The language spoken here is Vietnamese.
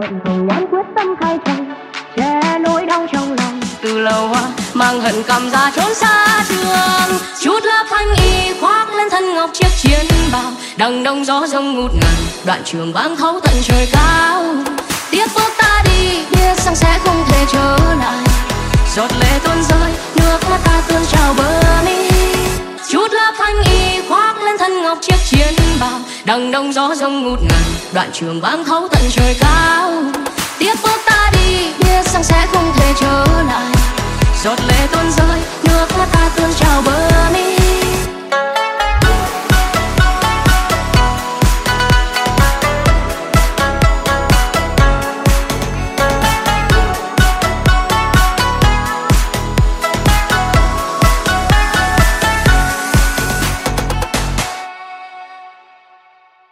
phận hồng nhan quyết tâm khai trần che nỗi đau trong lòng. Từ lâu mang hận cầm ra trốn xa trường. Chút lớp thanh y khoác lên thân ngọc chiếc chiến bào. Đằng đông gió rông ngút ngàn, đoạn trường vang thấu tận trời cao. Tiếc bước ta đi, biết rằng sẽ không thể trở lại. Giọt lệ tuôn rơi, nước mắt ta tuôn trào bờ mi. Chút lớp thanh y khoác lên thân ngọc chiếc chiến bào. Đằng đông gió rông ngút ngàn, đoạn trường vang thấu tận trời cao tiếc bước ta đi, biết rằng sẽ không thể trở lại. Giọt lệ tuôn rơi, nước mắt ta tuôn trào bờ